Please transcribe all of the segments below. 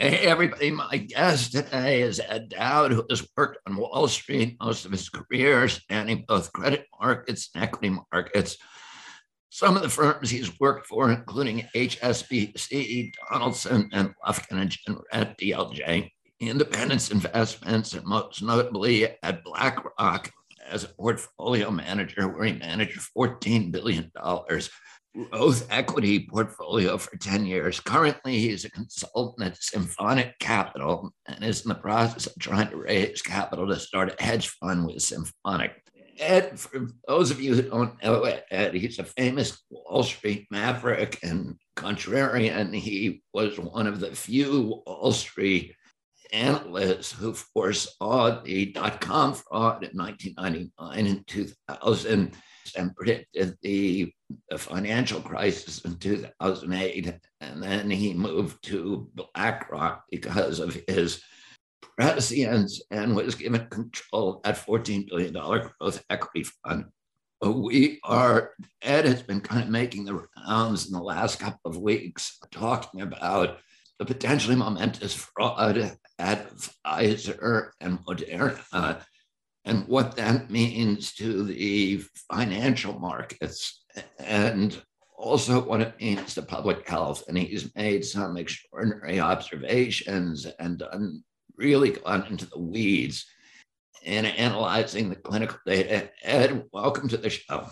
Hey, everybody. My guest today is Ed Dowd, who has worked on Wall Street most of his career, spanning both credit markets and equity markets. Some of the firms he's worked for, including HSBC, Donaldson, and Lufkin and at DLJ, Independence Investments, and most notably at BlackRock as a portfolio manager, where he managed $14 billion growth equity portfolio for 10 years. Currently, he's a consultant at Symphonic Capital and is in the process of trying to raise capital to start a hedge fund with Symphonic. Ed, for those of you who don't know Ed, he's a famous Wall Street maverick and contrarian. He was one of the few Wall Street analysts who foresaw the dot com fraud in 1999 and 2000 and predicted the, financial crisis in 2008. And then he moved to BlackRock because of his prescience and was given control at $14 billion growth equity fund. We are, Ed has been kind of making the rounds in the last couple of weeks talking about the potentially momentous fraud at Pfizer and Moderna and what that means to the financial markets and also what it means to public health. And he's made some extraordinary observations and done, really gone into the weeds in analyzing the clinical data. Ed, welcome to the show.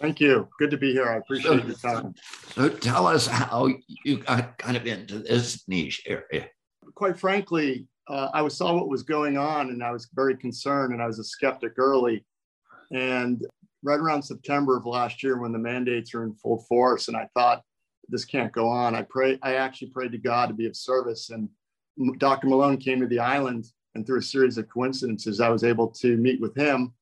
Thank you. Good to be here. I appreciate so, your time. So tell us how you got kind of into this niche area. Quite frankly, uh, I saw what was going on and I was very concerned and I was a skeptic early. And right around September of last year, when the mandates are in full force, and I thought this can't go on, I pray I actually prayed to God to be of service. And Dr. Malone came to the island, and through a series of coincidences, I was able to meet with him,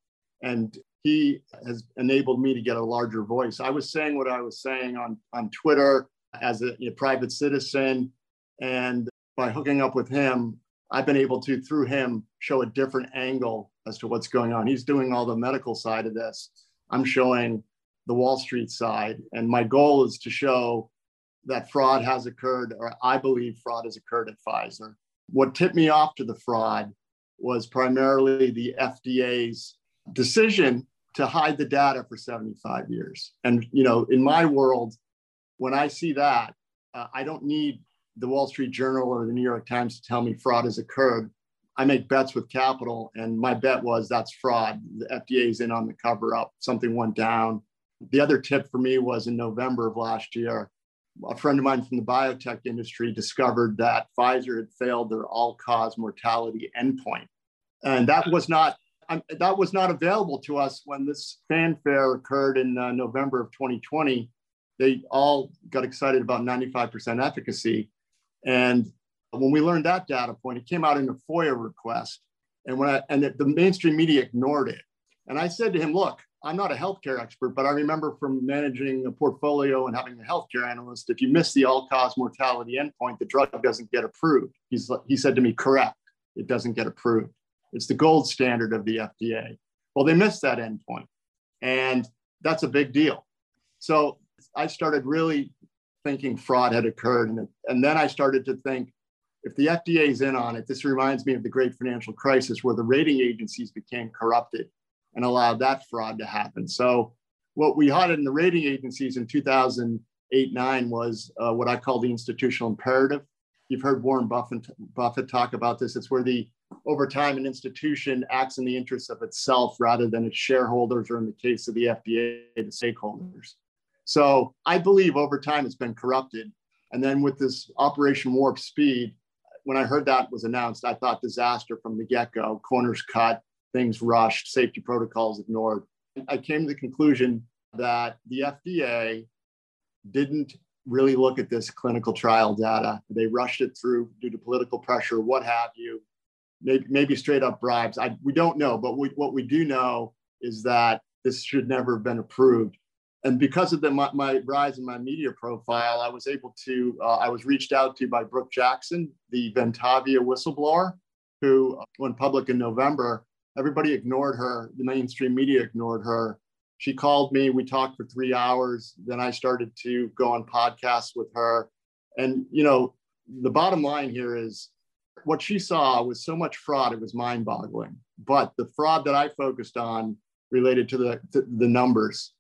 and he has enabled me to get a larger voice. I was saying what I was saying on on Twitter as a know, private citizen, and by hooking up with him, I've been able to, through him, show a different angle as to what's going on. He's doing all the medical side of this. I'm showing the Wall Street side. And my goal is to show that fraud has occurred, or I believe fraud has occurred at Pfizer. What tipped me off to the fraud was primarily the FDA's decision to hide the data for 75 years. And, you know, in my world, when I see that, uh, I don't need the Wall Street Journal or the New York Times to tell me fraud has occurred. I make bets with capital, and my bet was that's fraud. The FDA is in on the cover up. Something went down. The other tip for me was in November of last year, a friend of mine from the biotech industry discovered that Pfizer had failed their all-cause mortality endpoint, and that was not that was not available to us when this fanfare occurred in uh, November of 2020. They all got excited about 95% efficacy. And when we learned that data point, it came out in a FOIA request. And when I, and the, mainstream media ignored it. And I said to him, look, I'm not a healthcare expert, but I remember from managing a portfolio and having a healthcare analyst, if you miss the all-cause mortality endpoint, the drug doesn't get approved. He's, he said to me, correct, it doesn't get approved. It's the gold standard of the FDA. Well, they missed that endpoint, and that's a big deal. So I started really thinking fraud had occurred. And, and then I started to think if the FDA is in on it, this reminds me of the great financial crisis where the rating agencies became corrupted and allowed that fraud to happen. So, what we had in the rating agencies in 2008 9 was uh, what I call the institutional imperative. You've heard Warren Buffett, Buffett talk about this. It's where the over time an institution acts in the interest of itself rather than its shareholders, or in the case of the FDA, the stakeholders. So I believe over time it's been corrupted. And then with this Operation Warp Speed, when I heard that was announced, I thought disaster from the get go, corners cut, things rushed, safety protocols ignored. I came to the conclusion that the FDA didn't really look at this clinical trial data. They rushed it through due to political pressure, what have you, maybe, maybe straight up bribes. I, we don't know, but we, what we do know is that this should never have been approved and because of the, my, my, rise in my media profile, I was able to, uh, I was reached out to by Brook Jackson, the Ventavia whistleblower, who went public in November. Everybody ignored her. The mainstream media ignored her. She called me. We talked for three hours. Then I started to go on podcasts with her. And, you know, the bottom line here is what she saw was so much fraud, it was mind boggling. But the fraud that I focused on related to the, to the numbers,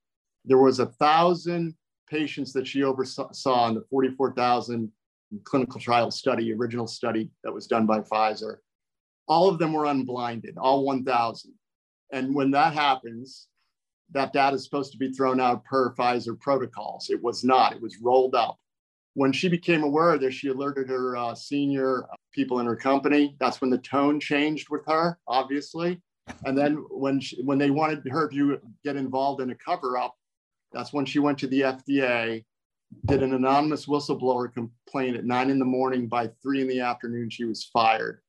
there was a thousand patients that she oversaw in the 44,000 clinical trial study, original study that was done by Pfizer. All of them were unblinded, all 1,000. And when that happens, that data is supposed to be thrown out per Pfizer protocols. It was not, it was rolled up. When she became aware of this, she alerted her uh, senior people in her company. That's when the tone changed with her, obviously. And then when she, when they wanted her to get involved in a cover up, that's when she went to the FDA, did an anonymous whistleblower complaint at nine in the morning. By three in the afternoon, she was fired.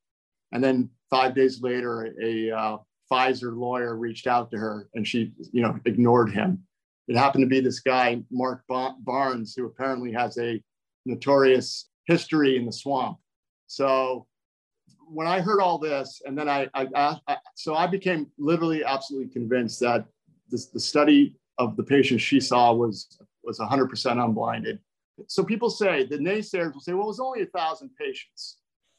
And then five days later, a uh, Pfizer lawyer reached out to her and she, you know, ignored him. It happened to be this guy, Mark Barnes, who apparently has a notorious history in the swamp. So when I heard all this, and then I, I, I so I became literally absolutely convinced that this, the study of the patients she saw was was 100% unblinded. So people say the naysayers will say, well, it was only a thousand patients.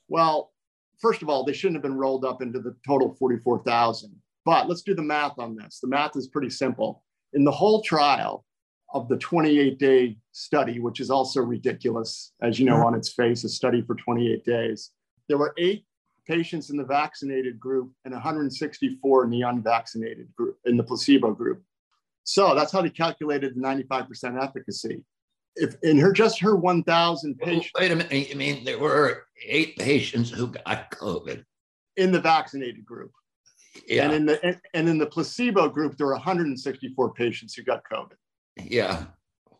Well, first of all, they shouldn't have been rolled up into the total 44,000. But let's do the math on this. The math is pretty simple. In the whole trial of the 28 day study, which is also ridiculous, as you know, on its face, a study for 28 days, there were eight patients in the vaccinated group and 164 in the unvaccinated group, in the placebo group. So that's how they calculated the 95% efficacy if in her just her 1,000 patients. Wait a minute. You mean there were eight patients who got COVID in the vaccinated group? Yeah. And in the and, in the placebo group, there were 164 patients who got COVID. Yeah.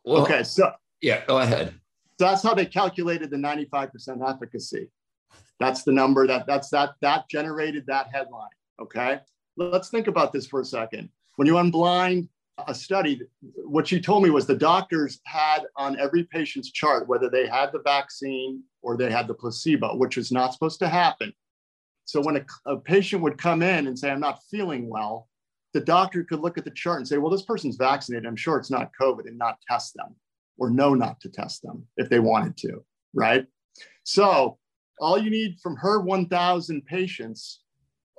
Well, okay. So yeah, go ahead. So that's how they calculated the 95% efficacy. That's the number that that's that that generated that headline. Okay. Let's think about this for a second. When you unblind a study, what she told me was the doctors had on every patient's chart whether they had the vaccine or they had the placebo, which was not supposed to happen. So when a, a, patient would come in and say, I'm not feeling well, the doctor could look at the chart and say, well, this person's vaccinated. I'm sure it's not COVID and not test them or know not to test them if they wanted to, right? So all you need from her 1,000 patients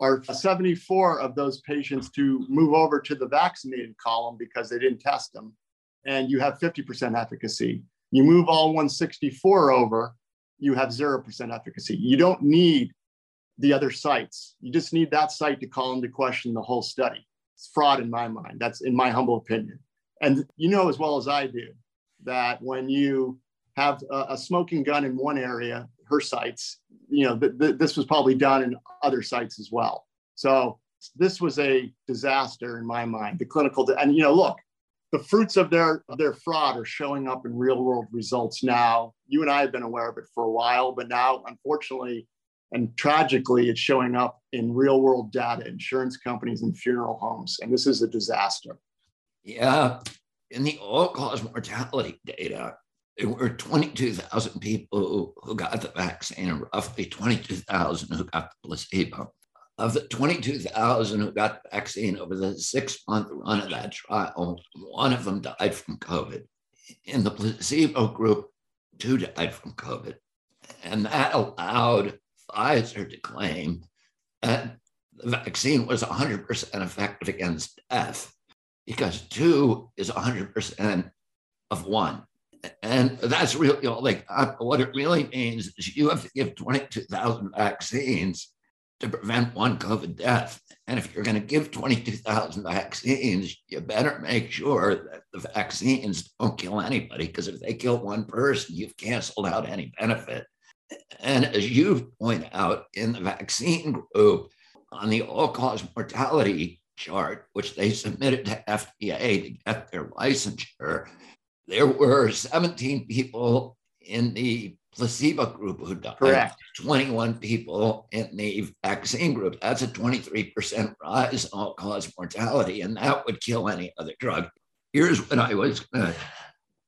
are 74 of those patients to move over to the vaccinated column because they didn't test them, and you have 50% efficacy. You move all 164 over, you have 0% efficacy. You don't need the other sites. You just need that site to call into question the whole study. It's fraud in my mind. That's in my humble opinion. And you know as well as I do that when you have a, a smoking gun in one area her sites. You know, th- th- this was probably done in other sites as well. So this was a disaster in my mind. The clinical, and you know, look, the fruits of their of their fraud are showing up in real world results now. You and I have been aware of it for a while, but now, unfortunately, and tragically, it's showing up in real world data, insurance companies and funeral homes, and this is a disaster. Yeah, in the all cause mortality data, there were 22,000 people who got the vaccine and roughly 22,000 who got the placebo. Of the 22,000 who got the vaccine over the six month run of that trial, one of them died from COVID. In the placebo group, two died from COVID. And that allowed Pfizer to claim that the vaccine was 100% effective against death because two is 100% of one. And that's really all they got. What it really means is you have to give 22,000 vaccines to prevent one COVID death. And if you're going to give 22,000 vaccines, you better make sure that the vaccines don't kill anybody, because if they kill one person, you've canceled out any benefit. And as you point out in the vaccine group, on the all cause mortality chart, which they submitted to FDA to get their licensure, there were 17 people in the placebo group who died. Correct. 21 people in the vaccine group. That's a 23% rise in all cause mortality, and that would kill any other drug. Here's what I was going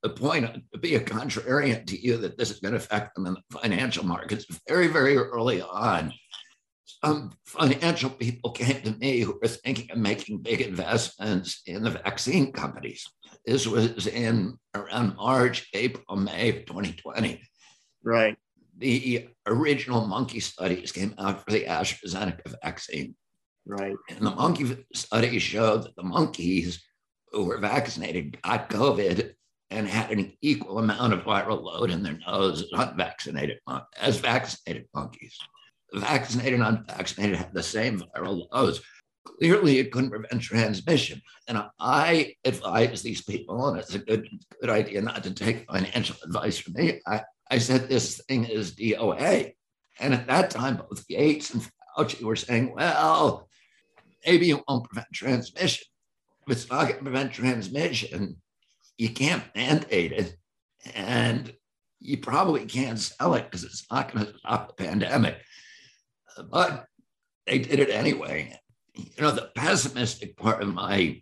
to point to be a contrarian to you that this is going to affect them in the financial markets. Very, very early on, some financial people came to me who were thinking of making big investments in the vaccine companies. This was in around March, April, May of 2020. Right. the original monkey studies came out for the AstraZeneca vaccine. Right. And the monkey study showed that the monkeys who were vaccinated got COVID and had an equal amount of viral load in their nose as unvaccinated as vaccinated monkeys. Vaccinated and unvaccinated had the same viral loads. Clearly, it couldn't prevent transmission. And I advise these people, and it's a good, good idea not to take financial advice from me. I, I said this thing is DOA. And at that time, both Gates and Fauci were saying, well, maybe it won't prevent transmission. If it's not going to prevent transmission, you can't mandate it. And you probably can't sell it because it's not going to stop the pandemic. But they did it anyway. You know, the pessimistic part of my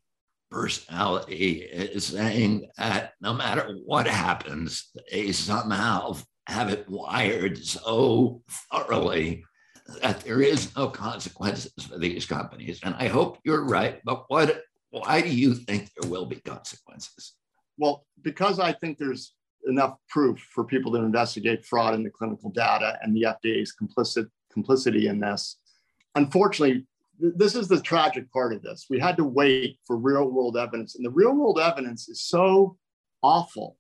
personality is saying that no matter what happens, they somehow have it wired so thoroughly that there is no consequences for these companies. And I hope you're right. But what why do you think there will be consequences? Well, because I think there's enough proof for people to investigate fraud in the clinical data and the FDA's complicit complicity in this. Unfortunately, th- this is the tragic part of this. We had to wait for real world evidence, and the real world evidence is so awful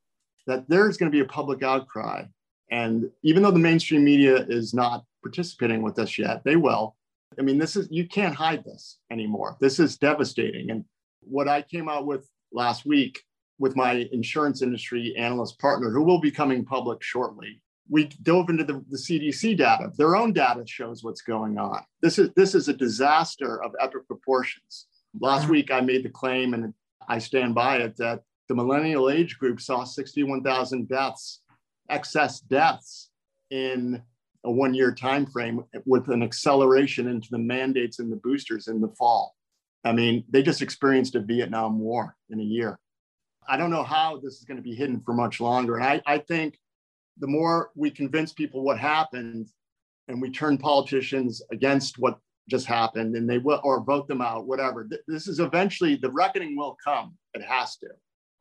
that there's going to be a public outcry. And even though the mainstream media is not participating with us yet. They will. I mean, this is, you can't hide this anymore. This is devastating. And what I came out with last week with my insurance industry analyst partner, who will be coming public shortly, we dove into the, the CDC data. Their own data shows what's going on. This is, this is a disaster of epic proportions. Last mm-hmm. week, I made the claim, and I stand by it, that the millennial age group saw 61,000 deaths, excess deaths in a one year time frame with an acceleration into the mandates and the boosters in the fall. I mean, they just experienced a Vietnam War in a year. I don't know how this is going to be hidden for much longer. And I, I think the more we convince people what happened and we turn politicians against what just happened and they will or vote them out, whatever, this is eventually the reckoning will come. It has to.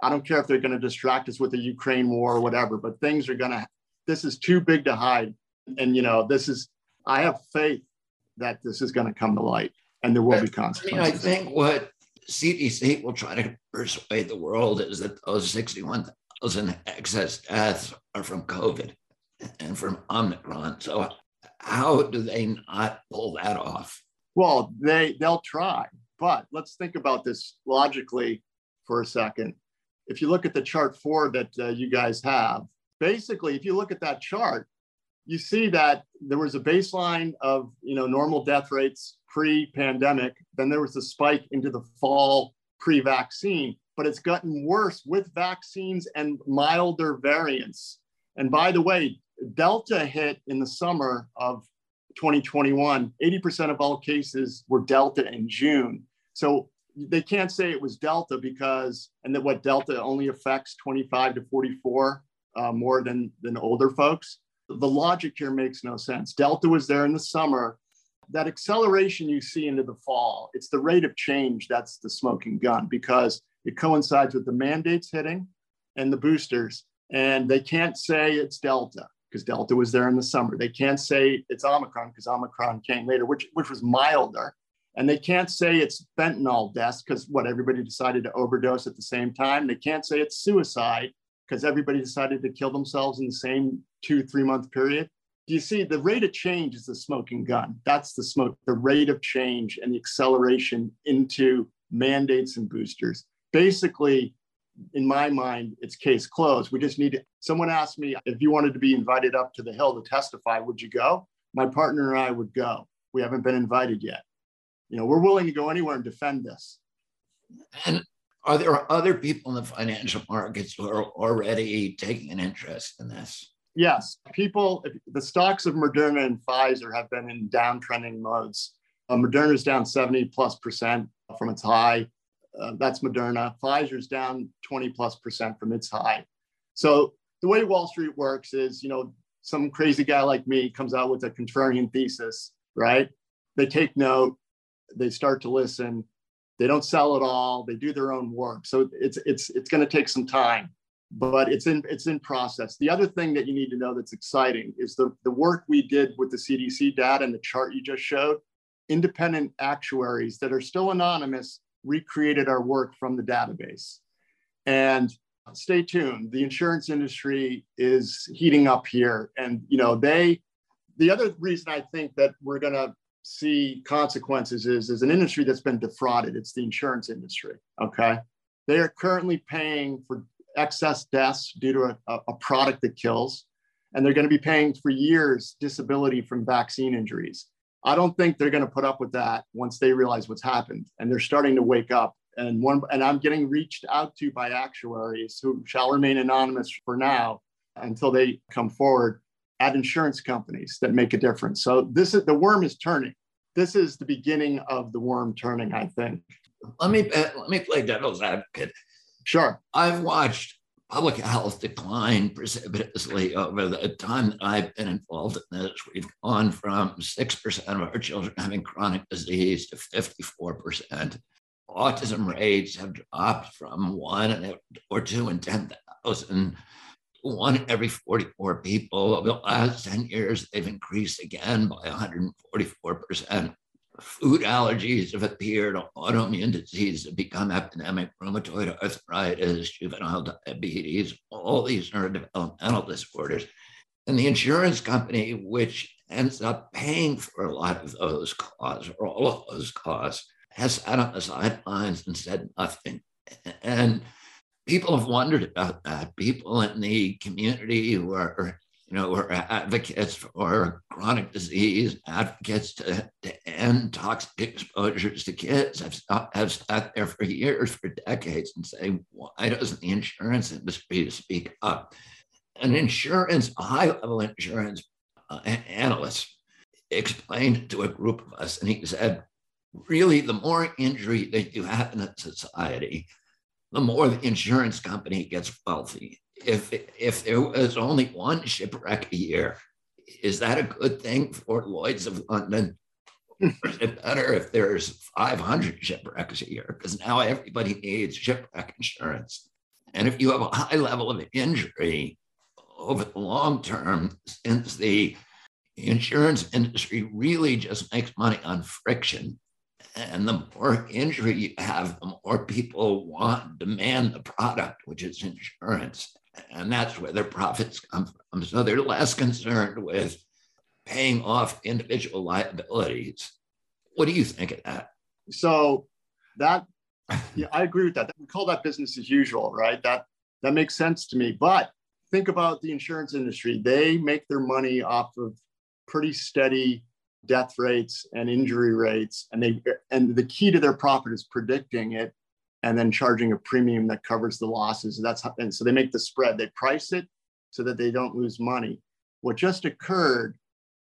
I don't care if they're going to distract us with the Ukraine war or whatever, but things are going to, this is too big to hide and you know this is i have faith that this is going to come to light and there will be consequences I, mean, I think what cdc will try to persuade the world is that those 61000 excess deaths are from covid and from omicron. So how do they not pull that off? Well they they'll try but let's think about this logically for a second. If you look at the chart four that uh, you guys have basically if you look at that chart you see that there was a baseline of you know normal death rates pre-pandemic then there was a spike into the fall pre-vaccine but it's gotten worse with vaccines and milder variants and by the way delta hit in the summer of 2021 80% of all cases were delta in june so they can't say it was delta because and that what delta only affects 25 to 44 uh, more than than older folks the logic here makes no sense. Delta was there in the summer. That acceleration you see into the fall, it's the rate of change that's the smoking gun because it coincides with the mandates hitting and the boosters. And they can't say it's Delta because Delta was there in the summer. They can't say it's Omicron because Omicron came later, which, which was milder. And they can't say it's fentanyl deaths because what everybody decided to overdose at the same time. They can't say it's suicide because everybody decided to kill themselves in the same two, three month period. Do you see the rate of change is the smoking gun? That's the smoke, the rate of change and the acceleration into mandates and boosters. Basically, in my mind, it's case closed. We just need to, someone asked me if you wanted to be invited up to the Hill to testify, would you go? My partner and I would go. We haven't been invited yet. You know, we're willing to go anywhere and defend this. And are there other people in the financial markets who are already taking an interest in this? Yes, people, the stocks of Moderna and Pfizer have been in downtrending modes. Uh, Moderna is down 70 plus percent from its high. Uh, that's Moderna. Pfizer's down 20 plus percent from its high. So the way Wall Street works is, you know, some crazy guy like me comes out with a contrarian thesis, right? They take note, they start to listen, they don't sell it all. They do their own work. So it's it's it's going to take some time. but it's in it's in process. The other thing that you need to know that's exciting is the, the work we did with the CDC data and the chart you just showed. Independent actuaries that are still anonymous recreated our work from the database. And stay tuned. The insurance industry is heating up here. And you know, they the other reason I think that we're gonna see consequences is is an industry that's been defrauded. It's the insurance industry. Okay. They are currently paying for excess deaths due to a, a product that kills, and they're going to be paying for years disability from vaccine injuries. I don't think they're going to put up with that once they realize what's happened, and they're starting to wake up. And one, and I'm getting reached out to by actuaries who shall remain anonymous for now until they come forward at insurance companies that make a difference. So this is the worm is turning. This is the beginning of the worm turning, I think. Let me uh, let me play devil's advocate. Sure. I've watched public health decline precipitously over the time that I've been involved in this. We've gone from 6% of our children having chronic disease to 54%. Autism rates have dropped from one or two in 10,000 one every 44 people. Over the last 10 years, they've increased again by 144% food allergies have appeared, autoimmune disease have become epidemic, rheumatoid arthritis, juvenile diabetes, all these neurodevelopmental disorders. And the insurance company, which ends up paying for a lot of those costs or all of those costs, has sat on the sidelines and said nothing. And people have wondered about that. People in the community who are you know, we're advocates for chronic disease, advocates to, to end toxic exposures to kids. have have sat there for years, for decades, and say, why doesn't the insurance industry speak up? An insurance, a high level insurance uh, analyst explained to a group of us, and he said, really, the more injury that you have in a society, the more the insurance company gets wealthy if if there was only one shipwreck a year, is that a good thing for Lloyd's of London? or is it better if there's 500 shipwrecks a year? Because now everybody needs shipwreck insurance. And if you have a high level of injury over the long term, since the insurance industry really just makes money on friction, and the more injury you have, the more people want, demand the product, which is insurance and that's where their profits come from. So they're less concerned with paying off individual liabilities. What do you think of that? So that yeah, I agree with that. We call that business as usual, right? That that makes sense to me. But think about the insurance industry. They make their money off of pretty steady death rates and injury rates. And they and the key to their profit is predicting it and then charging a premium that covers the losses. That's how, and so they make the spread. They price it so that they don't lose money. What just occurred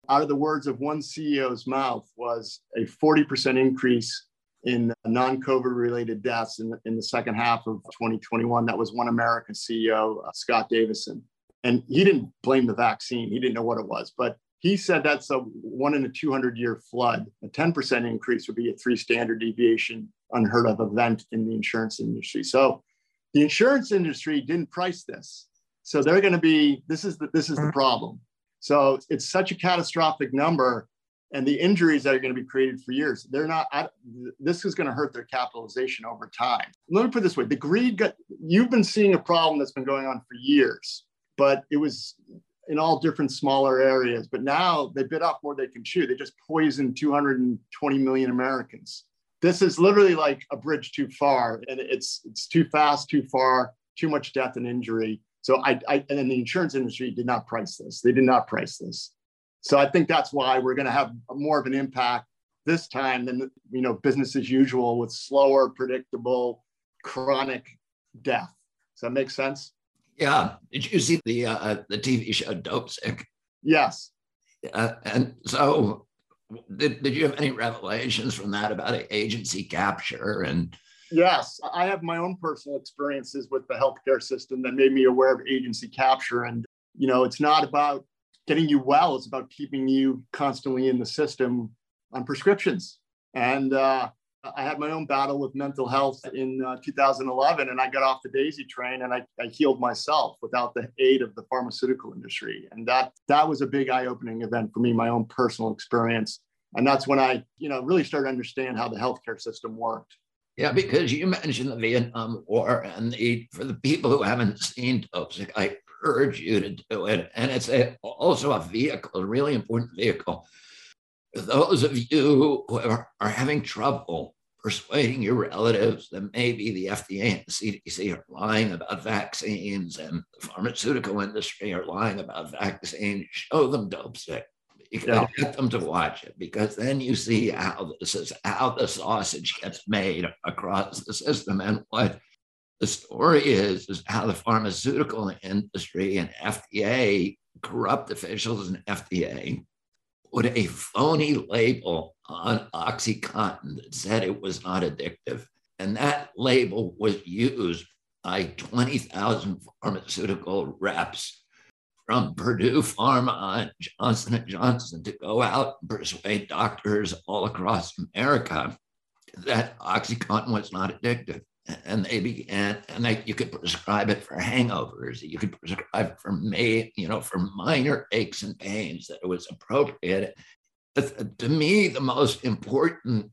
out of the words of one CEO's mouth was a 40% increase in non-COVID related deaths in the, in the second half of 2021. That was one American CEO, uh, Scott Davison. And he didn't blame the vaccine. He didn't know what it was, but he said that's a one in a 200 year flood. A 10% increase would be a three standard deviation unheard of event in the insurance industry. So the insurance industry didn't price this. So they're going to be, this is the, this is the mm. problem. So it's such a catastrophic number and the injuries that are going to be created for years, they're not, I, this is going to hurt their capitalization over time. Let me put this way. The greed got, you've been seeing a problem that's been going on for years, but it was in all different smaller areas. But now they bit off more than they can chew. They just poisoned 220 million Americans. This is literally like a bridge too far, and it's it's too fast, too far, too much death and injury. So I, I and then the insurance industry did not price this. They did not price this. So I think that's why we're going to have more of an impact this time than you know business as usual with slower, predictable, chronic death. Does that make sense? Yeah. Did you see the uh, the TV show Dopesick? Yes. Uh, and so, did, did you have any revelations from that about agency capture and? Yes, I have my own personal experiences with the healthcare system that made me aware of agency capture. And you know, it's not about getting you well; it's about keeping you constantly in the system on prescriptions. And uh, I had my own battle with mental health in uh, 2011, and I got off the daisy train and I, I, healed myself without the aid of the pharmaceutical industry. And that that was a big eye-opening event for me, my own personal experience. And that's when I, you know, really started to understand how the healthcare system worked. Yeah, because you mentioned the Vietnam War, and the, for the people who haven't seen Dopesick, I urge you to do it. And it's a, also a vehicle, a really important vehicle. Those of you who are having trouble persuading your relatives that maybe the FDA and the CDC are lying about vaccines and the pharmaceutical industry are lying about vaccines, show them Dopesick. You can yeah. get them to watch it because then you see how this is how the sausage gets made across the system and what the story is is how the pharmaceutical industry and FDA corrupt officials in FDA put a phony label on OxyContin that said it was not addictive. And that label was used by 20,000 pharmaceutical reps from Purdue Pharma and Johnson & Johnson to go out and persuade doctors all across America that OxyContin was not addictive and they began and they, you could prescribe it for hangovers you could prescribe it for may you know for minor aches and pains that it was appropriate but to me the most important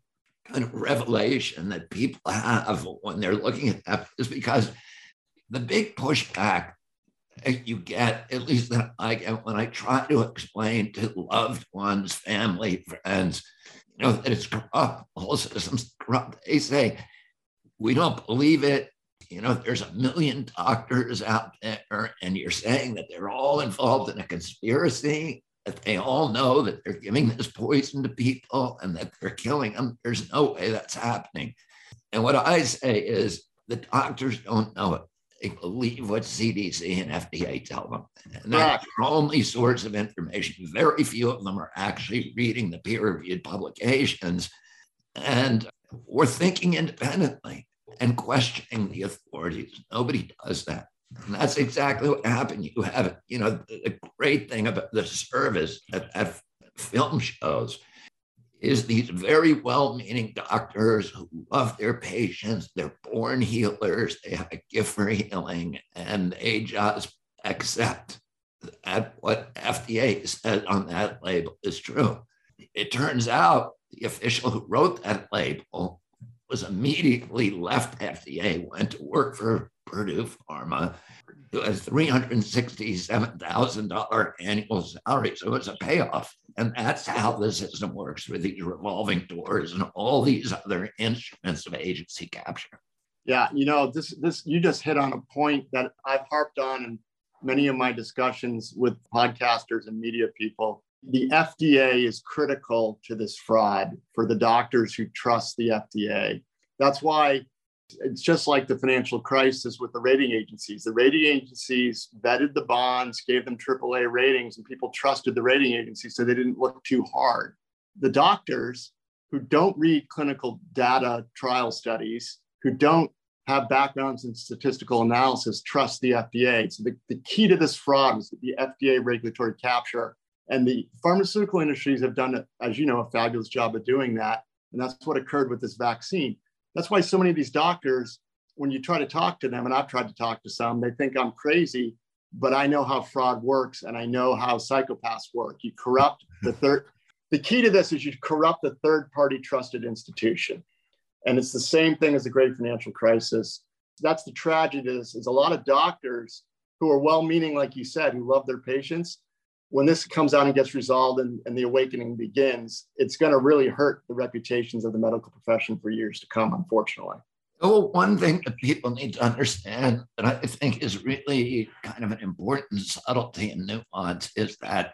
kind of revelation that people have when they're looking at that is because the big pushback you get, at least that I get when I try to explain to loved ones, family, friends, you know, that it's corrupt, whole system's corrupt. They say, we don't believe it. You know, there's a million doctors out there, and you're saying that they're all involved in a conspiracy, that they all know that they're giving this poison to people and that they're killing them. There's no way that's happening. And what I say is the doctors don't know it. They believe what CDC and FDA tell them. And that's their only source of information. Very few of them are actually reading the peer reviewed publications. And we're thinking independently and questioning the authorities. Nobody does that. And that's exactly what happened. You have, you know, the great thing about the service at, at film shows is these very well-meaning doctors who love their patients. They're born healers. They have a gift for healing, and they just accept that what FDA says on that label is true. It turns out the official who wrote that label was immediately left FDA, went to work for Purdue Pharma, has $367,000 annual salary. So it's a payoff. And that's how the system works with these revolving doors and all these other instruments of agency capture. Yeah, you know, this this you just hit on a point that I've harped on in many of my discussions with podcasters and media people the FDA is critical to this fraud for the doctors who trust the FDA. That's why it's just like the financial crisis with the rating agencies. The rating agencies vetted the bonds, gave them AAA ratings, and people trusted the rating agencies so they didn't look too hard. The doctors who don't read clinical data trial studies, who don't have backgrounds in statistical analysis, trust the FDA. So the, the key to this fraud is the FDA regulatory capture and the pharmaceutical industries have done, as you know, a fabulous job of doing that. And that's what occurred with this vaccine. That's why so many of these doctors, when you try to talk to them, and I've tried to talk to some, they think I'm crazy, but I know how fraud works and I know how psychopaths work. You corrupt the third. The key to this is you corrupt the third party trusted institution. And it's the same thing as the great financial crisis. That's the tragedy is, is a lot of doctors who are well meaning, like you said, who love their patients, when this comes out and gets resolved and, and the awakening begins, it's going to really hurt the reputations of the medical profession for years to come, unfortunately. Oh, one thing that people need to understand that I think is really kind of an important subtlety and nuance is that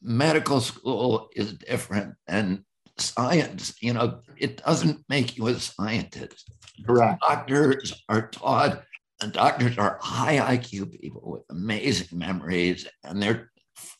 medical school is different than science. You know, it doesn't make you a scientist. Correct. Doctors are taught, and doctors are high IQ people with amazing memories, and they're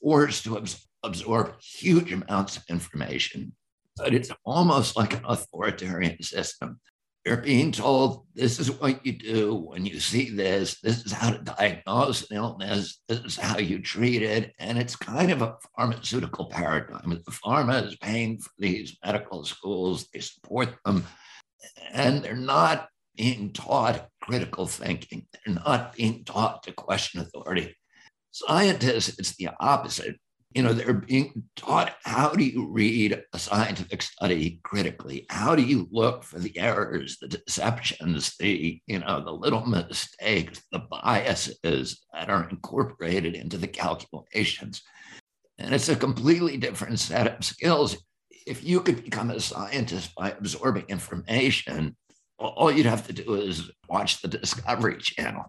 forced to absorb huge amounts of information, but it's almost like an authoritarian system. You're being told this is what you do when you see this, this is how to diagnose an illness, this is how you treat it. And it's kind of a pharmaceutical paradigm. The pharma is paying for these medical schools, they support them. and they're not being taught critical thinking. They're not being taught to question authority. Scientists, it's the opposite. You know, they're being taught how do you read a scientific study critically? How do you look for the errors, the deceptions, the, you know, the little mistakes, the biases that are incorporated into the calculations? And it's a completely different set of skills. If you could become a scientist by absorbing information, all you'd have to do is watch the Discovery Channel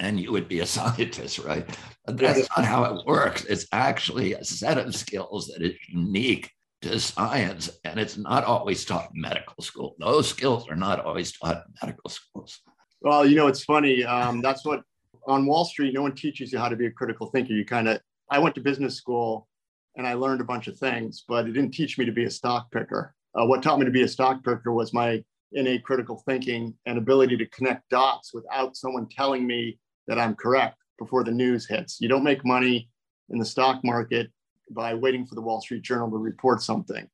and you would be a scientist, right? But that's not how it works. It's actually a set of skills that is unique to science, and it's not always taught in medical school. Those skills are not always taught in medical schools. Well, you know, it's funny. Um, that's what on Wall Street, no one teaches you how to be a critical thinker. You kind of, I went to business school and I learned a bunch of things, but it didn't teach me to be a stock picker. Uh, what taught me to be a stock picker was my innate critical thinking and ability to connect dots without someone telling me that I'm correct before the news hits. You don't make money in the stock market by waiting for the Wall Street Journal to report something.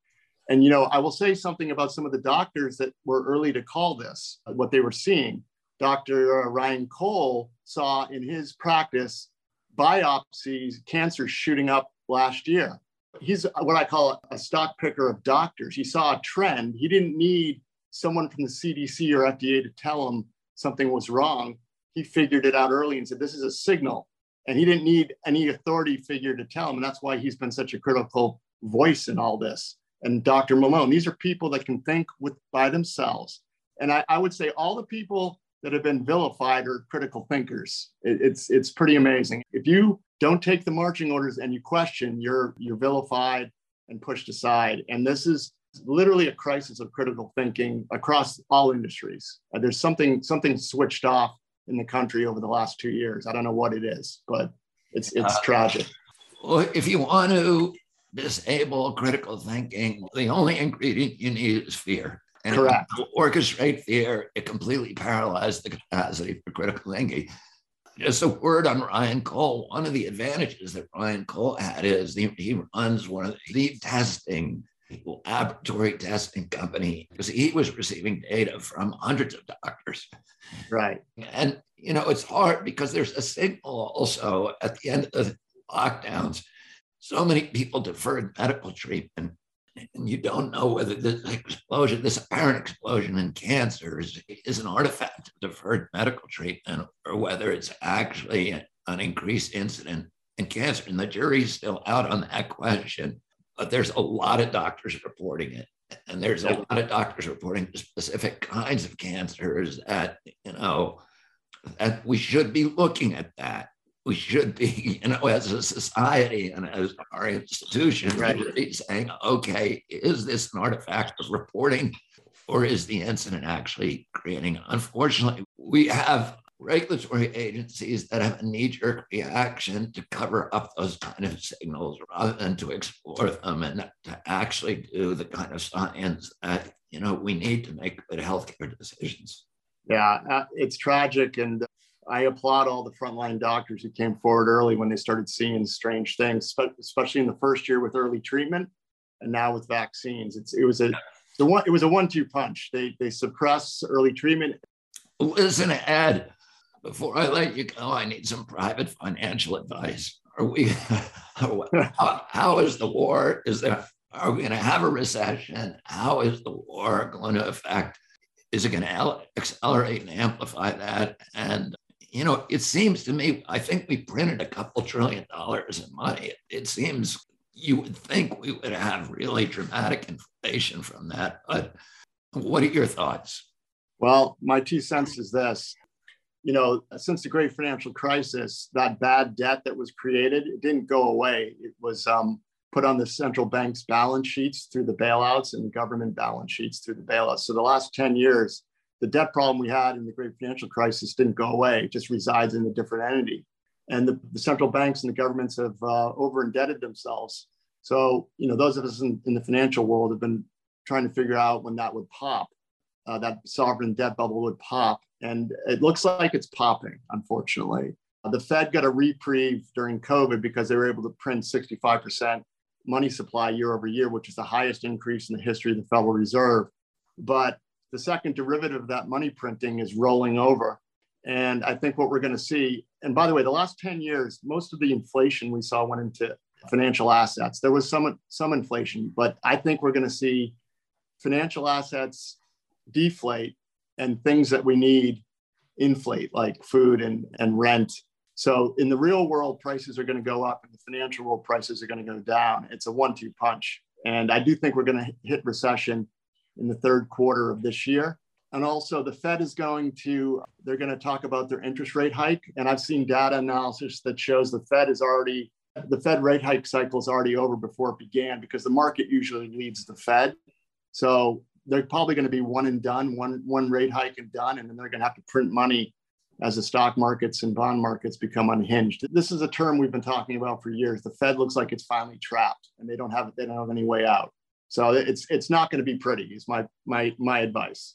And you know, I will say something about some of the doctors that were early to call this, what they were seeing. Dr. Uh, Ryan Cole saw in his practice biopsies, cancer shooting up last year. He's what I call a stock picker of doctors. He saw a trend. He didn't need someone from the CDC or FDA to tell him something was wrong. He figured it out early and said, This is a signal. And he didn't need any authority figure to tell him. And that's why he's been such a critical voice in all this. And Dr. Malone, these are people that can think with by themselves. And I, I would say all the people that have been vilified are critical thinkers. It, it's it's pretty amazing. If you don't take the marching orders and you question, you're you're vilified and pushed aside. And this is literally a crisis of critical thinking across all industries. Uh, there's something something switched off in the country over the last two years. I don't know what it is, but it's it's uh, tragic. Well, if you want to disable critical thinking, the only ingredient you need is fear. And Correct. orchestrate fear, it completely paralyzed the capacity for critical thinking. Just a word on Ryan Cole. One of the advantages that Ryan Cole had is he, he runs one of the testing laboratory testing company because he was receiving data from hundreds of doctors. Right. And, you know, it's hard because there's a signal also at the end of the lockdowns. So many people deferred medical treatment. And you don't know whether this explosion, this apparent explosion in cancer is, is an artifact of deferred medical treatment or whether it's actually an increased incident in cancer. And the jury's still out on that question but there's a lot of doctors reporting it. And there's a lot of doctors reporting specific kinds of cancers that, you know, that we should be looking at that. We should be, you know, as a society and as our institution, right. saying, okay, is this an artifact of reporting or is the incident actually creating? Unfortunately, we have regulatory agencies that have a knee-jerk reaction to cover up those kind of signals rather than to explore them and to actually do the kind of science that you know we need to make good healthcare decisions. Yeah, uh, it's tragic, and I applaud all the frontline doctors who came forward early when they started seeing strange things, especially in the first year with early treatment, and now with vaccines. It's it was a the one it was a one-two punch. They they suppress early treatment. Listen, Ed, before I let you go, I need some private financial advice. Are we, how, how is the war? Is there, are we going to have a recession? How is the war going to affect? Is it going to accelerate and amplify that? And, you know, it seems to me, I think we printed a couple trillion dollars in money. It, it seems you would think we would have really dramatic inflation from that. But what are your thoughts? Well, my two cents is this you know, since the great financial crisis, that bad debt that was created, it didn't go away. It was um, put on the central bank's balance sheets through the bailouts and government balance sheets through the bailouts. So the last 10 years, the debt problem we had in the great financial crisis didn't go away. It just resides in a different entity. And the, the central banks and the governments have uh, over indebted themselves. So, you know, those of us in, in, the financial world have been trying to figure out when that would pop, uh, that sovereign debt bubble would pop and it looks like it's popping, unfortunately. Uh, the Fed got a reprieve during COVID because they were able to print 65% money supply year over year, which is the highest increase in the history of the Federal Reserve. But the second derivative of that money printing is rolling over. And I think what we're going to see, and by the way, the last 10 years, most of the inflation we saw went into financial assets. There was some, some inflation, but I think we're going to see financial assets deflate and things that we need inflate, like food and, and rent. So in the real world, prices are going to go up and the financial world prices are going to go down. It's a one two punch. And I do think we're going to hit recession in the third quarter of this year. And also, the Fed is going to, they're going to talk about their interest rate hike. And I've seen data analysis that shows the Fed is already, the Fed rate hike cycle is already over before it began because the market usually leads the Fed. So they're probably going to be one and done, one, one rate hike and done. And then they're going to have to print money as the stock markets and bond markets become unhinged. This is a term we've been talking about for years. The Fed looks like it's finally trapped and they don't have, they don't have any way out. So it's, it's not going to be pretty is my, my, my advice.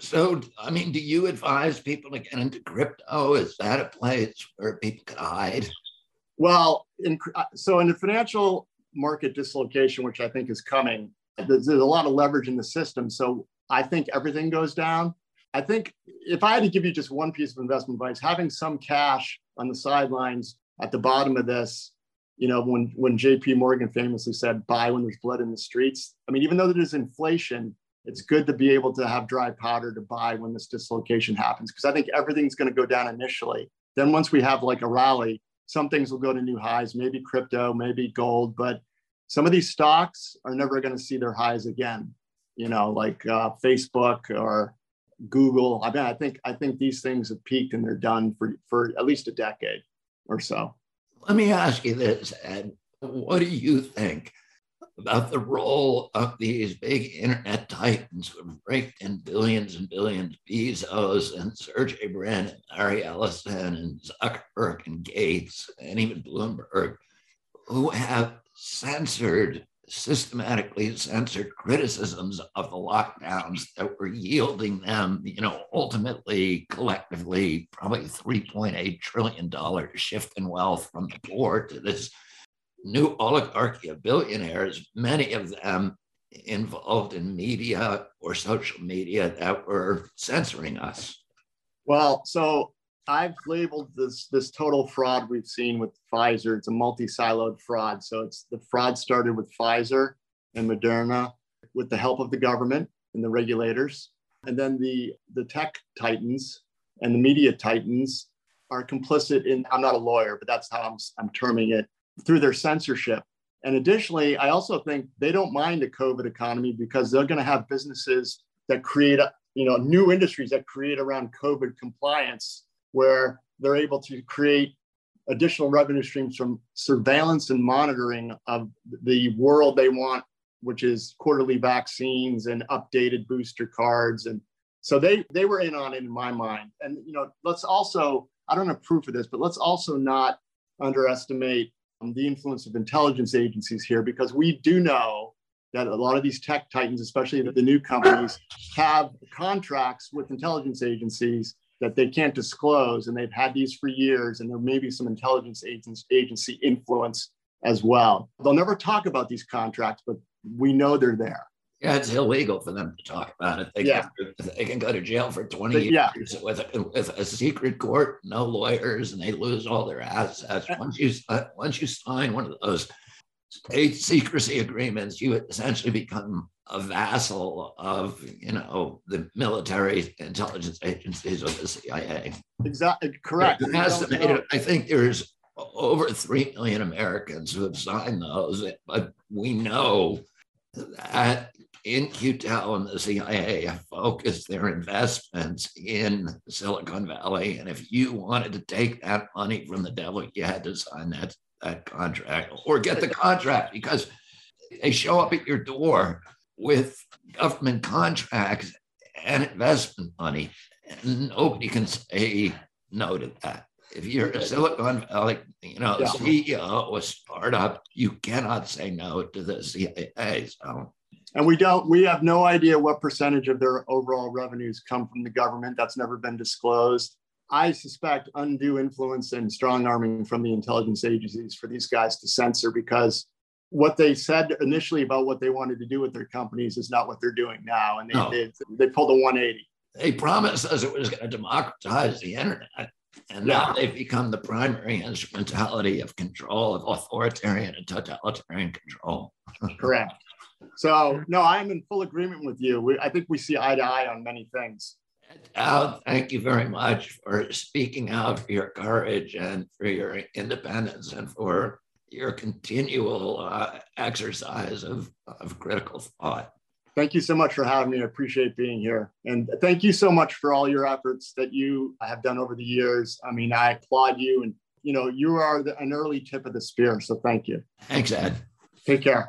So, I mean, do you advise people to get into crypto? Is that a place where people can hide? Well, in, so in the financial market dislocation, which I think is coming, there's, there's a lot of leverage in the system. So I think everything goes down. I think if I had to give you just one piece of investment advice, having some cash on the sidelines at the bottom of this, you know, when when J.P. Morgan famously said, "Buy when there's blood in the streets." I mean, even though there is inflation, it's good to be able to have dry powder to buy when this dislocation happens because I think everything's going to go down initially. Then once we have like a rally, some things will go to new highs, maybe crypto, maybe gold, but some of these stocks are never going to see their highs again. You know, like uh, Facebook or Google. I mean, I think I think these things have peaked and they're done for for at least a decade or so. Let me ask you this, Ed. What do you think about the role of these big internet titans who have raked in billions and billions, Bezos and Sergey Brin and Larry Ellison and Zuckerberg and Gates and even Bloomberg, who have censored, systematically censored criticisms of the lockdowns that were yielding them, you know, ultimately, collectively, probably $3.8 trillion shift in wealth from the poor to this new oligarchy of billionaires, many of them involved in media or social media that were censoring us. Well, so I've labeled this this total fraud we've seen with Pfizer. It's a multi-siloed fraud. So it's the fraud started with Pfizer and Moderna with the help of the government and the regulators. And then the the tech titans and the media titans are complicit in I'm not a lawyer, but that's how I'm I'm terming it through their censorship. And additionally, I also think they don't mind the COVID economy because they're going to have businesses that create, you know, new industries that create around COVID compliance, where they're able to create additional revenue streams from surveillance and monitoring of the world they want, which is quarterly vaccines and updated booster cards. And so they they were in on it in my mind. And you know, let's also I don't have proof of this, but let's also not underestimate um, the influence of intelligence agencies here because we do know that a lot of these tech titans, especially the, the new companies, have contracts with intelligence agencies that they can't disclose, and they've had these for years, and there may be some intelligence agency influence as well. They'll never talk about these contracts, but we know they're there. Yeah, it's illegal for them to talk about it. They, yeah. can, they can go to jail for 20 but, years with, a, with a secret court, no lawyers, and they lose all their assets. Uh, once you, once you sign one of those state secrecy agreements, you essentially become a vassal of, you know, the military intelligence agencies of the CIA. Exactly, correct. Estimated, I think there's over 3 million Americans who have signed those, but we know that In-Q-Tel and the CIA have focused their investments in Silicon Valley. And if you wanted to take that money from the devil, you had to sign that, that contract or get the contract because they show up at your door with government contracts and investment money. And nobody can say no to that. If you're a Silicon Valley, you know, yeah. CEO of a startup, you cannot say no to the CIA. So and we don't we have no idea what percentage of their overall revenues come from the government that's never been disclosed i suspect undue influence and strong arming from the intelligence agencies for these guys to censor because what they said initially about what they wanted to do with their companies is not what they're doing now. And they, no. they, they pulled a 180. They promised us it was going to democratize the internet. And yeah. now they've become the primary instrumentality of control, of authoritarian and totalitarian control. Correct. So, no, I'm in full agreement with you. We, I think we see eye to eye on many things. Al, thank you very much for speaking out, for your courage, and for your independence, and for your continual uh, exercise of, of critical thought. Thank you so much for having me. I appreciate being here. And thank you so much for all your efforts that you have done over the years. I mean, I applaud you and you know, you are the, an early tip of the spear. So thank you. Thanks, Ed. Take care.